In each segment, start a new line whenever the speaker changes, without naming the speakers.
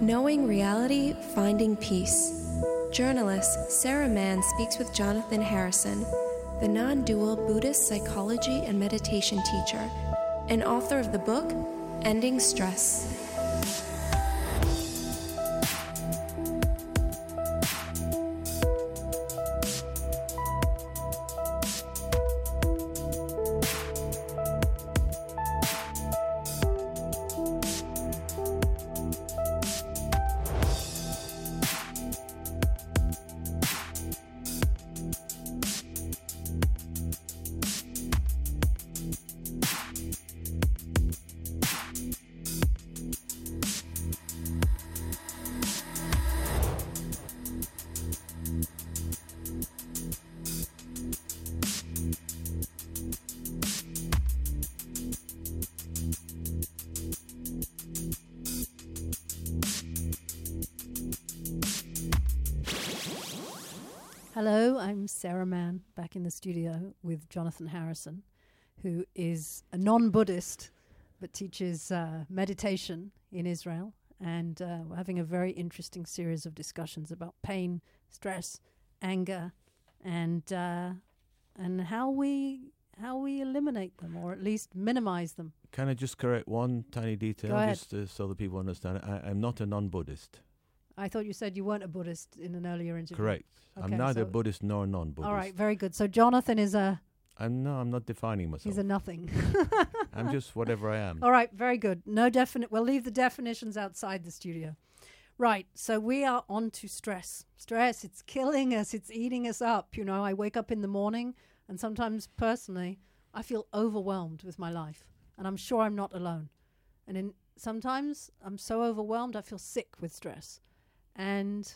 Knowing Reality, Finding Peace. Journalist Sarah Mann speaks with Jonathan Harrison, the non dual Buddhist psychology and meditation teacher, and author of the book Ending Stress.
Sarah Mann, back in the studio with Jonathan Harrison, who is a non Buddhist but teaches uh, meditation in Israel. And uh, we're having a very interesting series of discussions about pain, stress, anger, and uh, and how we how we eliminate them or at least minimize them.
Can I just correct one tiny detail, just uh, so that people understand? I, I'm not a non-Buddhist.
I thought you said you weren't a Buddhist in an earlier interview.
Correct.
Okay,
I'm neither
so-
Buddhist nor non-Buddhist.
All right, very good. So Jonathan is a
I'm no. I'm not defining myself.
he's a nothing.
I'm just whatever I am.
All right, very good. No definite. We'll leave the definitions outside the studio. Right. So we are on to stress. Stress. It's killing us. It's eating us up. You know, I wake up in the morning, and sometimes personally, I feel overwhelmed with my life, and I'm sure I'm not alone. And in sometimes I'm so overwhelmed, I feel sick with stress. And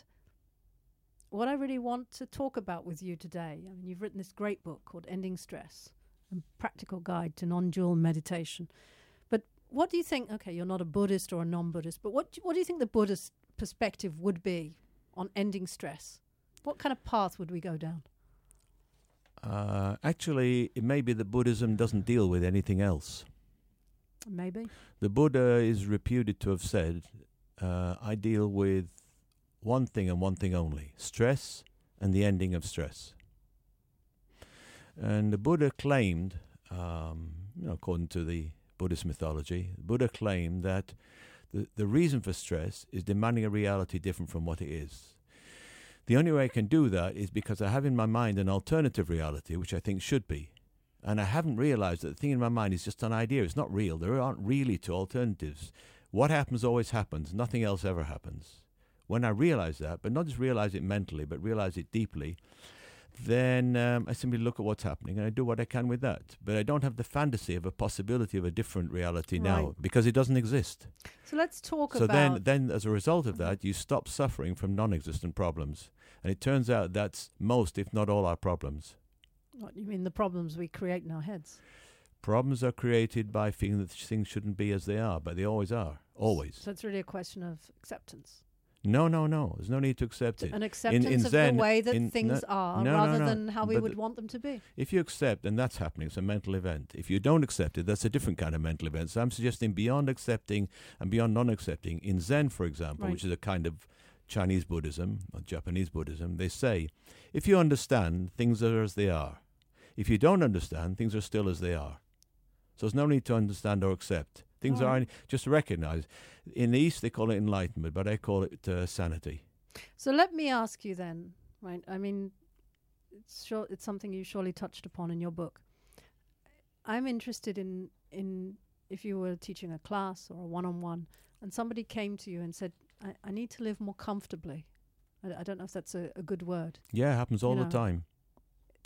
what I really want to talk about with you today, I mean, you've written this great book called Ending Stress, a practical guide to non-dual meditation. But what do you think? Okay, you're not a Buddhist or a non-Buddhist, but what do- what do you think the Buddhist perspective would be on ending stress? What kind of path would we go down?
Uh, actually, it may be that Buddhism doesn't deal with anything else.
Maybe.
The Buddha is reputed to have said, uh, "I deal with one thing and one thing only: stress and the ending of stress." And the Buddha claimed, um, you know, according to the Buddhist mythology, Buddha claimed that the, the reason for stress is demanding a reality different from what it is. The only way I can do that is because I have in my mind an alternative reality, which I think should be. And I haven't realized that the thing in my mind is just an idea. It's not real. There aren't really two alternatives. What happens always happens. Nothing else ever happens. When I realize that, but not just realize it mentally, but realize it deeply, then um, I simply look at what's happening and I do what I can with that. But I don't have the fantasy of a possibility of a different reality now because it doesn't exist.
So let's talk
So
about.
then, then as a result of that, you stop suffering from non-existent problems, and it turns out that's most, if not all, our problems.
what you mean the problems we create in our heads?
Problems are created by feeling that things shouldn't be as they are, but they always are, always.
So it's really a question of acceptance.
No, no, no. There's no need to accept it.
An acceptance
in
of
Zen-
the way that
in-
things
no-
are
no,
rather
no.
than how we
But
would want them to be.
If you accept, and that's happening, it's a mental event. If you don't accept it, that's a different kind of mental event. So I'm suggesting beyond accepting and beyond non-accepting. In Zen, for example,
Right.
which is a kind of Chinese Buddhism or Japanese Buddhism, they say, if you understand, things are as they are. If you don't understand, things are still as they are. So there's no need to understand or accept. Things
All
are just recognize. In the East, they call it enlightenment, but I call it uh, sanity.
So let me ask you then, right? I mean, it's sure it's something you surely touched upon in your book. I'm interested in in if you were teaching a class or a one-on-one, and somebody came to you and said, "I, I need to live more comfortably." I, I don't know if that's a, a good word.
Yeah, it happens all
You
the time.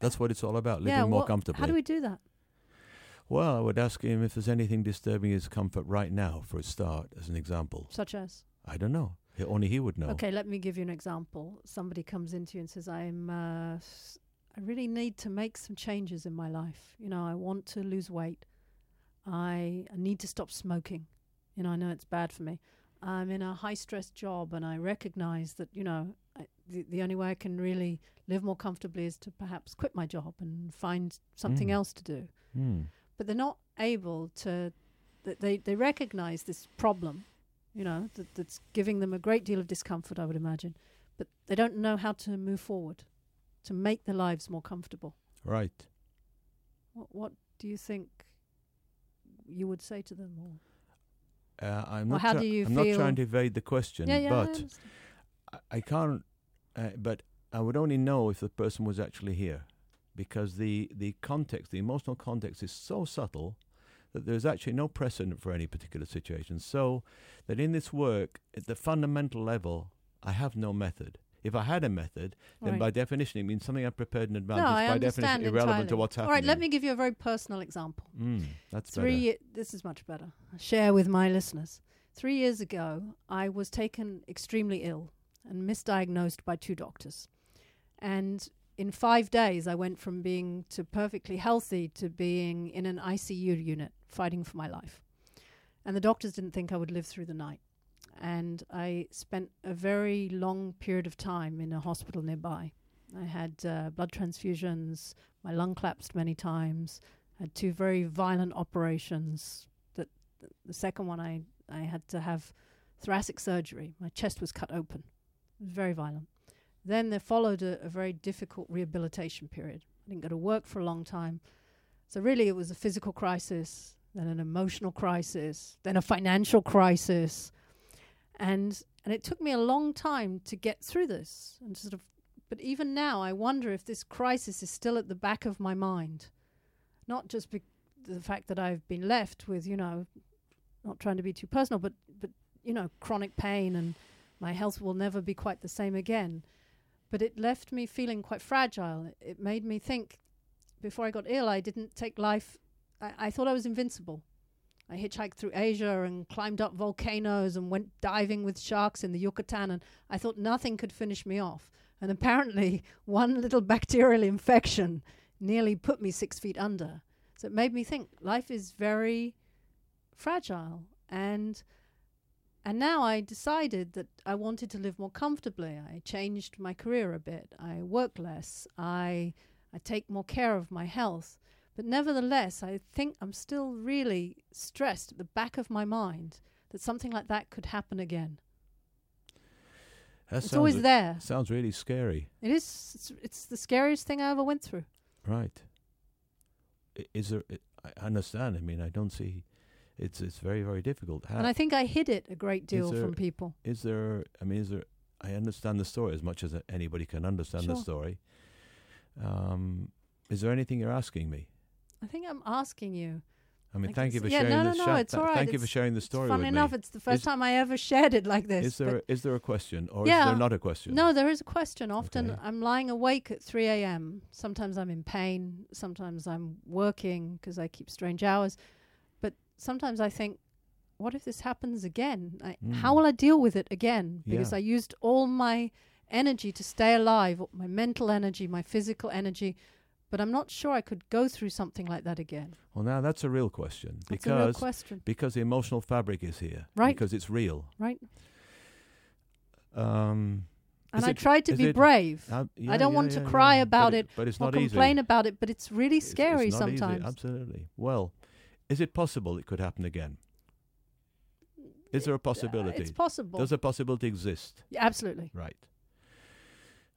That's what it's all about, living
yeah,
more comfortably.
How do we do that?
Well, I would ask him if there's anything disturbing his comfort right now, for a start, as an example.
Such as?
I don't know. He- Only he would know.
Okay, let me give you an example. Somebody comes into you and says, "I'm, uh, s- I really need to make some changes in my life. You know, I want to lose weight. I, I need to stop smoking. You know, I know it's bad for me. I'm in a high stress job, and I recognize that you know I, the the only way I can really live more comfortably is to perhaps quit my job and find something
Mm.
else to do.
Hmm.
But they're not able to. th- They they recognize this problem, you know, that, that's giving them a great deal of discomfort, I would imagine. But they don't know how to move forward, to make their lives more comfortable.
Right.
What, what do you think you would say to them? Or
Uh, I'm not.
how
try-
do you
I'm not trying to evade the question,
yeah, yeah, I
but
understand.
I, I can't. Uh, but I would only know if the person was actually here, because the the context, the emotional context, is so subtle that there's actually no precedent for any particular situation. So that in this work, at the fundamental level, I have no method. If I had a method, then
Right.
by definition it means something I've prepared in advance.
no,
It's
I
by
understand
definition irrelevant to what's happening.
All right, let me give you a very personal example.
Mm, that's
Three.
better.
This is much better. I share with my listeners. Three years ago, I was taken extremely ill and misdiagnosed by two doctors. And in five days, I went from being to perfectly healthy to being in an ICU unit, fighting for my life. And the doctors didn't think I would live through the night. And I spent a very long period of time in a hospital nearby. I had uh, blood transfusions, my lung collapsed many times, had two very violent operations. That th- the second one, I I had to have thoracic surgery. My chest was cut open. It was very violent. Then there followed a, a very difficult rehabilitation period. I didn't go to work for a long time. So really, it was a physical crisis, then an emotional crisis, then a financial crisis, and and it took me a long time to get through this. And sort of, but even now, I wonder if this crisis is still at the back of my mind not just be- the fact that I've been left with, you know, not trying to be too personal, but but you know, chronic pain and my health will never be quite the same again. But it left me feeling quite fragile. It, made me think. Before I got ill, I didn't take life. I, I thought I was invincible. I hitchhiked through Asia and climbed up volcanoes and went diving with sharks in the Yucatan, and I thought nothing could finish me off. And apparently, one little bacterial infection nearly put me six feet under. So it made me think life is very fragile. And and now I decided that I wanted to live more comfortably. I changed my career a bit. I work less. I I take more care of my health. But nevertheless, I think I'm still really stressed at the back of my mind that something like that could happen again.
That
it's always
re-
there.
Sounds really scary.
It is. It's, it's the scariest thing I ever went through.
Right. I- Is there? I I understand. I mean, I don't see. It's it's very very difficult. How,
And I think I hid it a great deal
there-
from people.
is there? I mean, is there? I understand the story as much as anybody can understand the story. Um, is there anything you're asking me?
I think I'm asking you.
I mean,
I
thank you for
yeah,
sharing
no,
this.
no, no,
sha-
it's all right.
Thank you for sharing the story
fun enough.
me.
It's the first
Is-
time I ever shared it like this.
Is there
but-
is there a question or is there not a question?
no, there is a question. Often
Okay.
I'm lying awake at 3 a.m. Sometimes I'm in pain. Sometimes I'm working because I keep strange hours. But sometimes I think, what if this happens again? I, How
Mm.
will I deal with it again? Because
Yeah.
I used all my energy to stay alive, my mental energy, my physical energy. But I'm not sure I could go through something like that again.
Well, now that's a real question
That's a real
because
question,
because the emotional fabric is here.
Right.
Because it's real.
right?
Um,
And I
it-
tried to be
it-
brave.
uh, yeah,
I don't
yeah,
want
yeah,
to cry about
but
it
but it's
or
not easy.
complain about it, but it's really
It's- it's
scary
not easy,
sometimes.
Absolutely. Well, is it possible it could happen again? Is there a
Uh,
possibility?
it's possible.
Does a possibility exist?
Yeah, absolutely.
Right.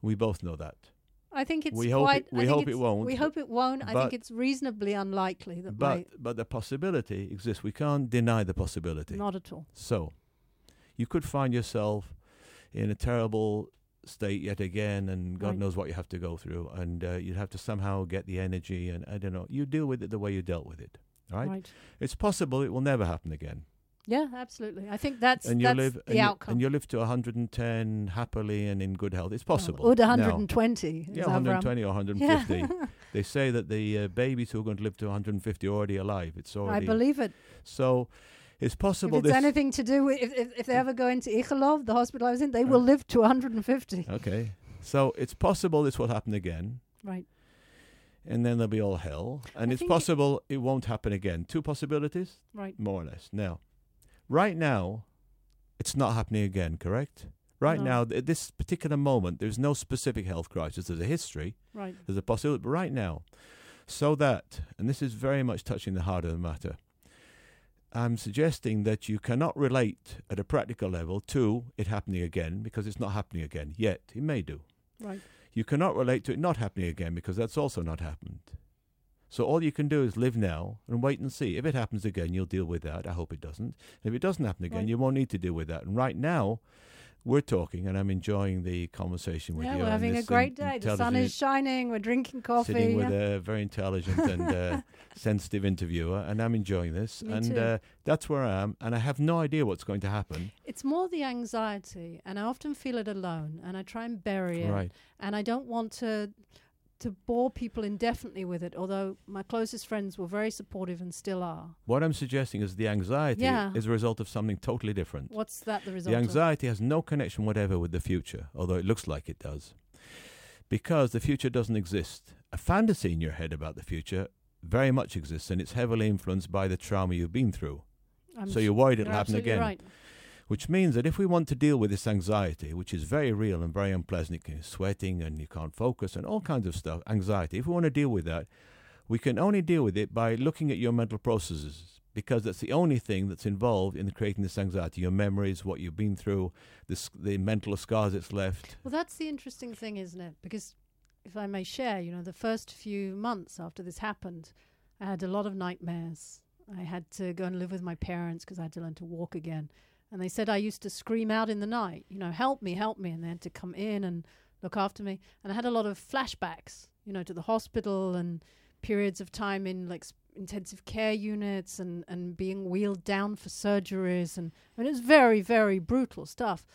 We both know that.
I think it's
We hope
quite.
it- we hope it won't,
We hope it won't. I think it's reasonably unlikely that.
But but the possibility exists. We can't deny the possibility.
Not at all.
So, you could find yourself in a terrible state yet again, and God
Right.
knows what you have to go through, and uh, you'd have to somehow get the energy, and I don't know. You deal with it the way you dealt with it, right?
Right.
It's possible it will never happen again,
Yeah, absolutely. I think that's
and you
that's
live
the
and you,
outcome.
and you live to 110 happily and in good health. It's possible.
Or the
Now-
120.
yeah, 120 or 150.
Yeah.
They say that the uh, babies who are going to live to 150 are already alive. It's already.
I believe it.
so. It's
If
possible
it's
this.
anything to do with if, if, if they ever go into Ichilov, the hospital I was in, they will
Uh,
live to 150.
Okay. So it's possible this will happen again,
Right.
And then there'll be all hell. And
I
it's
think it-
possible it, won't happen again. Two possibilities,
Right.
more or less. Now, right now, it's not happening again, correct? Right
No.
now, at this particular moment, there's no specific health crisis. There's a history,
Right.
there's a possibility, but right now, so that, and this is very much touching the heart of the matter, I'm suggesting that you cannot relate at a practical level to it happening again because it's not happening again yet. It may do.
Right.
You cannot relate to it not happening again because that's also not happened. So all you can do is live now and wait and see. If it happens again, you'll deal with that. I hope it doesn't. If it doesn't happen again,
Right.
you won't need to deal with that. And right now, we're talking, and I'm enjoying the conversation with
yeah,
you.
we're having a great day. The sun is shining. We're drinking coffee.
sitting with a very intelligent and uh, sensitive interviewer, and I'm enjoying this.
Me
and
too.
Uh, that's where I am, and I have no idea what's going to happen.
It's more the anxiety, and I often feel it alone, and I try and bury it.
Right.
And I don't want to to bore people indefinitely with it. Although my closest friends were very supportive and still are.
What I'm suggesting is the anxiety
Yeah.
is a result of something totally different.
What's that the result?
The
of?
anxiety has no connection whatever with the future, although it looks like it does. Because the future doesn't exist. A fantasy in your head about the future very much exists, and it's heavily influenced by the trauma you've been through.
I'm
so you're worried it'll
you're
happen again.
Right.
Which means that if we want to deal with this anxiety, which is very real and very unpleasant, be sweating and you can't focus and all kinds of stuff, anxiety, if we want to deal with that, we can only deal with it by looking at your mental processes because that's the only thing that's involved in creating this anxiety your memories, what you've been through, the, the mental scars it's left.
Well, that's the interesting thing, isn't it? Because if I may share, you know, the first few months after this happened, I had a lot of nightmares. I had to go and live with my parents because I had to learn to walk again. And they said I used to scream out in the night, you know, help me, help me. And they had to come in and look after me. And I had a lot of flashbacks, you know, to the hospital and periods of time in like intensive care units and, and being wheeled down for surgeries. And, and it was very, very brutal stuff.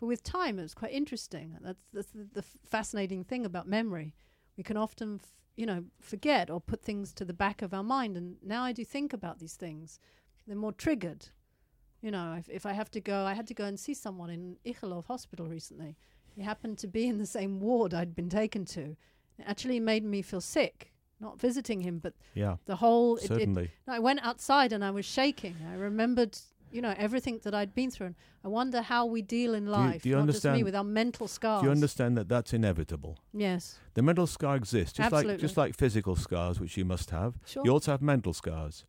But with time, it was quite interesting. That's, that's the, the fascinating thing about memory. We can often, f- you know, forget or put things to the back of our mind. And now I do think about these things. They're more triggered. You know, if, if I have to go, I had to go and see someone in Ichilov Hospital recently. He happened to be in the same ward I'd been taken to. It actually made me feel sick, not visiting him, but
Yeah,
the whole. It, it,
certainly.
I went outside and I was shaking. I remembered, you know, everything that I'd been through. And I wonder how we deal in
you-
life,
do you
not just me, with our mental scars.
Do you understand that that's inevitable?
Yes,
The mental scar exists, just like
Absolutely.
just like physical scars, which you must have.
sure.
You also have mental scars.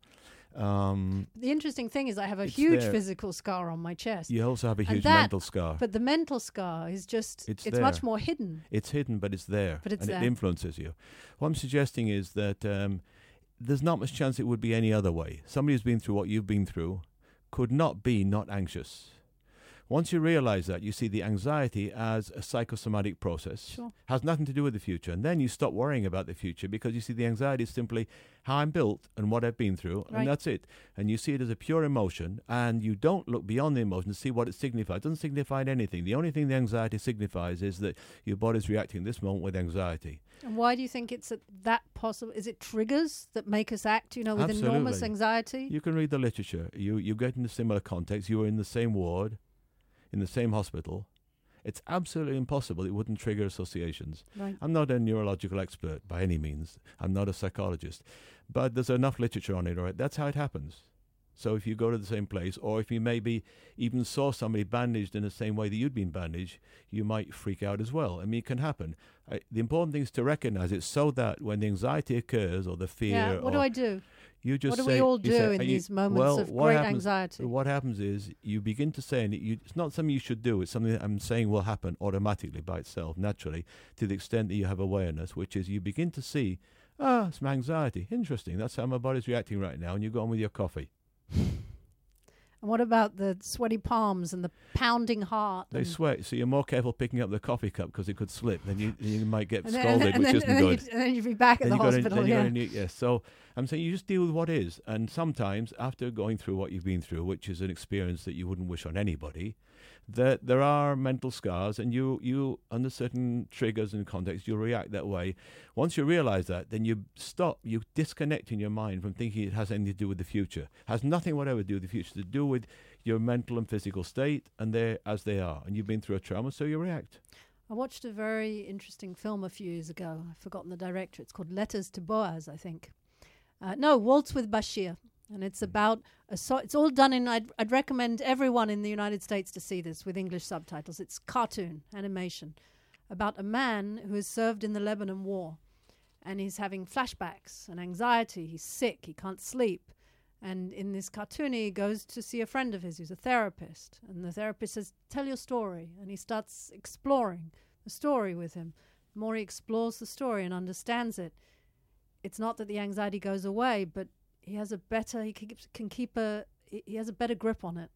Um,
the interesting thing is, I have a huge
there.
physical scar on my chest,
you also have a huge
that-
mental scar.
but the mental scar is just,
It's
it's, much more hidden.
It's hidden, but it's there,
But it's
and
there.
it influences you. What I'm suggesting is that um, there's not much chance it would be any other way. Somebody who's been through what you've been through could not be not anxious. Once you realize that, you see the anxiety as a psychosomatic process.
Sure.
Has nothing to do with the future. And then you stop worrying about the future because you see the anxiety is simply how I'm built and what I've been through,
Right.
and that's it. And you see it as a pure emotion, and you don't look beyond the emotion to see what it signifies. It doesn't signify anything. The only thing the anxiety signifies is that your body's reacting this moment with anxiety.
And why do you think it's that possible? Is it triggers that make us act, you know, with enormous
Absolutely.
anxiety?
You can read the literature. You you get in a similar context. You were in the same ward, in the same hospital. It's absolutely impossible it wouldn't trigger associations.
right.
I'm not a neurological expert by any means. I'm not a psychologist, but there's enough literature on it. All right, that's how it happens. So if you go to the same place, or if you maybe even saw somebody bandaged in the same way that you'd been bandaged, you might freak out as well. I mean, it can happen. I, the important thing is to recognize it, so that when the anxiety occurs or the fear,
Yeah. What
or
do I do?
You just
What do we all do
say,
in
"Are you-
these moments
well,
of great
happens-
anxiety?
what happens is you begin to say, and it, you, it's not something you should do. It's something that I'm saying will happen automatically by itself, naturally, to the extent that you have awareness, which is you begin to see, ah, it's my anxiety. Interesting. That's how my body's reacting right now. And you go on with your coffee.
And what about the sweaty palms and the pounding heart?
They sweat, so you're more careful picking up the coffee cup because it could slip. Then you, you might get
and then,
scalded, which isn't good.
And then you'd be back at
then
the hospital. yeah.
yes. So I'm saying you just deal with what is, and sometimes after going through what you've been through, which is an experience that you wouldn't wish on anybody, that there are mental scars, and you you under certain triggers and contexts you'll react that way. Once you realise that, then you stop, you disconnect in your mind from thinking it has anything to do with the future. Has nothing whatever to do with the future. To do with your mental and physical state, and they're as they are, and you've been through a trauma, so you react.
I watched a very interesting film a few years ago. I've forgotten the director. It's called Letters to Boaz, I think. Uh, no, Waltz with Bashir. And it's about a so it's all done in I'd, I'd recommend everyone in the United States to see this with English subtitles. It's cartoon animation about a man who has served in the Lebanon war and he's having flashbacks and anxiety. He's sick, he can't sleep. And in this cartoon, he goes to see a friend of his who's a therapist. And the therapist says, Tell your story. And he starts exploring the story with him. The more he explores the story and understands it, it's not that the anxiety goes away, but he has a better, he can keep a, he has a better grip on it.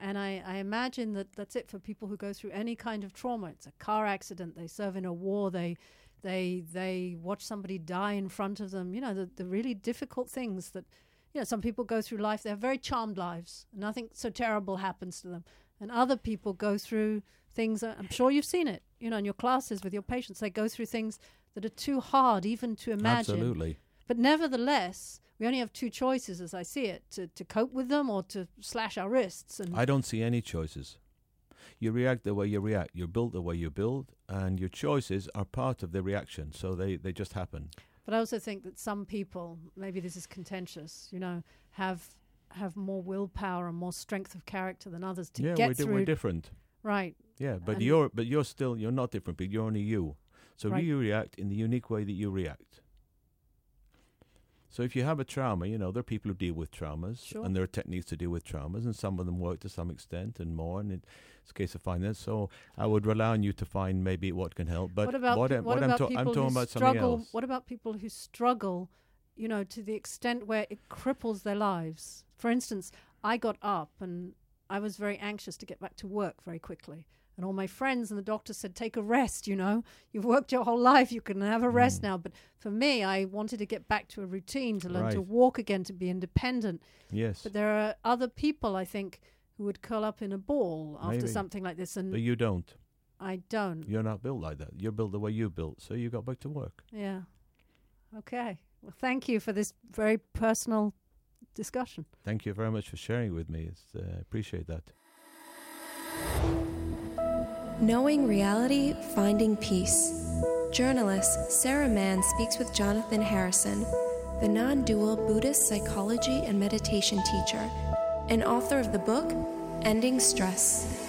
And I, I imagine that that's it for people who go through any kind of trauma. It's a car accident, they serve in a war, they, they, they watch somebody die in front of them. You know, the, the really difficult things that, you know, some people go through life, they have very charmed lives. Nothing so terrible happens to them. And other people go through things, I'm sure you've seen it, you know, in your classes with your patients. They go through things that are too hard even to imagine.
Absolutely.
But nevertheless, we only have two choices as I see it to, to cope with them or to slash our wrists. And
I don't see any choices. You react the way you react. You're built the way you build, and your choices are part of the reaction. So they, they just happen.
But I also think that some people, maybe this is contentious, you know, have have more willpower and more strength of character than others to
yeah,
get
we're, di-
through.
we're different.
right.
Yeah, but
And-
you're but you're still you're not different. But you're only you. So
Right.
you react in the unique way that you react. So if you have a trauma, you know there are people who deal with traumas,
Sure.
and there are techniques to deal with traumas, and some of them work to some extent and more. And it's a case of finding that. So I would rely on you to find maybe what can help. But
what about
what,
pe-
I'm-
what
what I'm,
about
ta-
people
I'm
who
talking about something
struggle?
else.
What about people who struggle, you know, to the extent where it cripples their lives? For instance, I got up and I was very anxious to get back to work very quickly. And all my friends and the doctor said, "Take a rest. You know, you've worked your whole life. You can have a rest
Mm.
now." But for me, I wanted to get back to a routine, to learn to walk again, to be independent.
Yes,
But there are other people, I think, who would curl up in a ball after
Maybe.
something like this, and
but you don't.
I don't.
You're not built like that. You're built the way you built. So you got back to work.
Yeah. Okay. Well, thank you for this very personal discussion.
Thank you very much for sharing with me. It's, uh, I appreciate that.
Knowing Reality, Finding Peace. Journalist Sarah Mann speaks with Jonathan Harrison, the non dual Buddhist psychology and meditation teacher, and author of the book Ending Stress.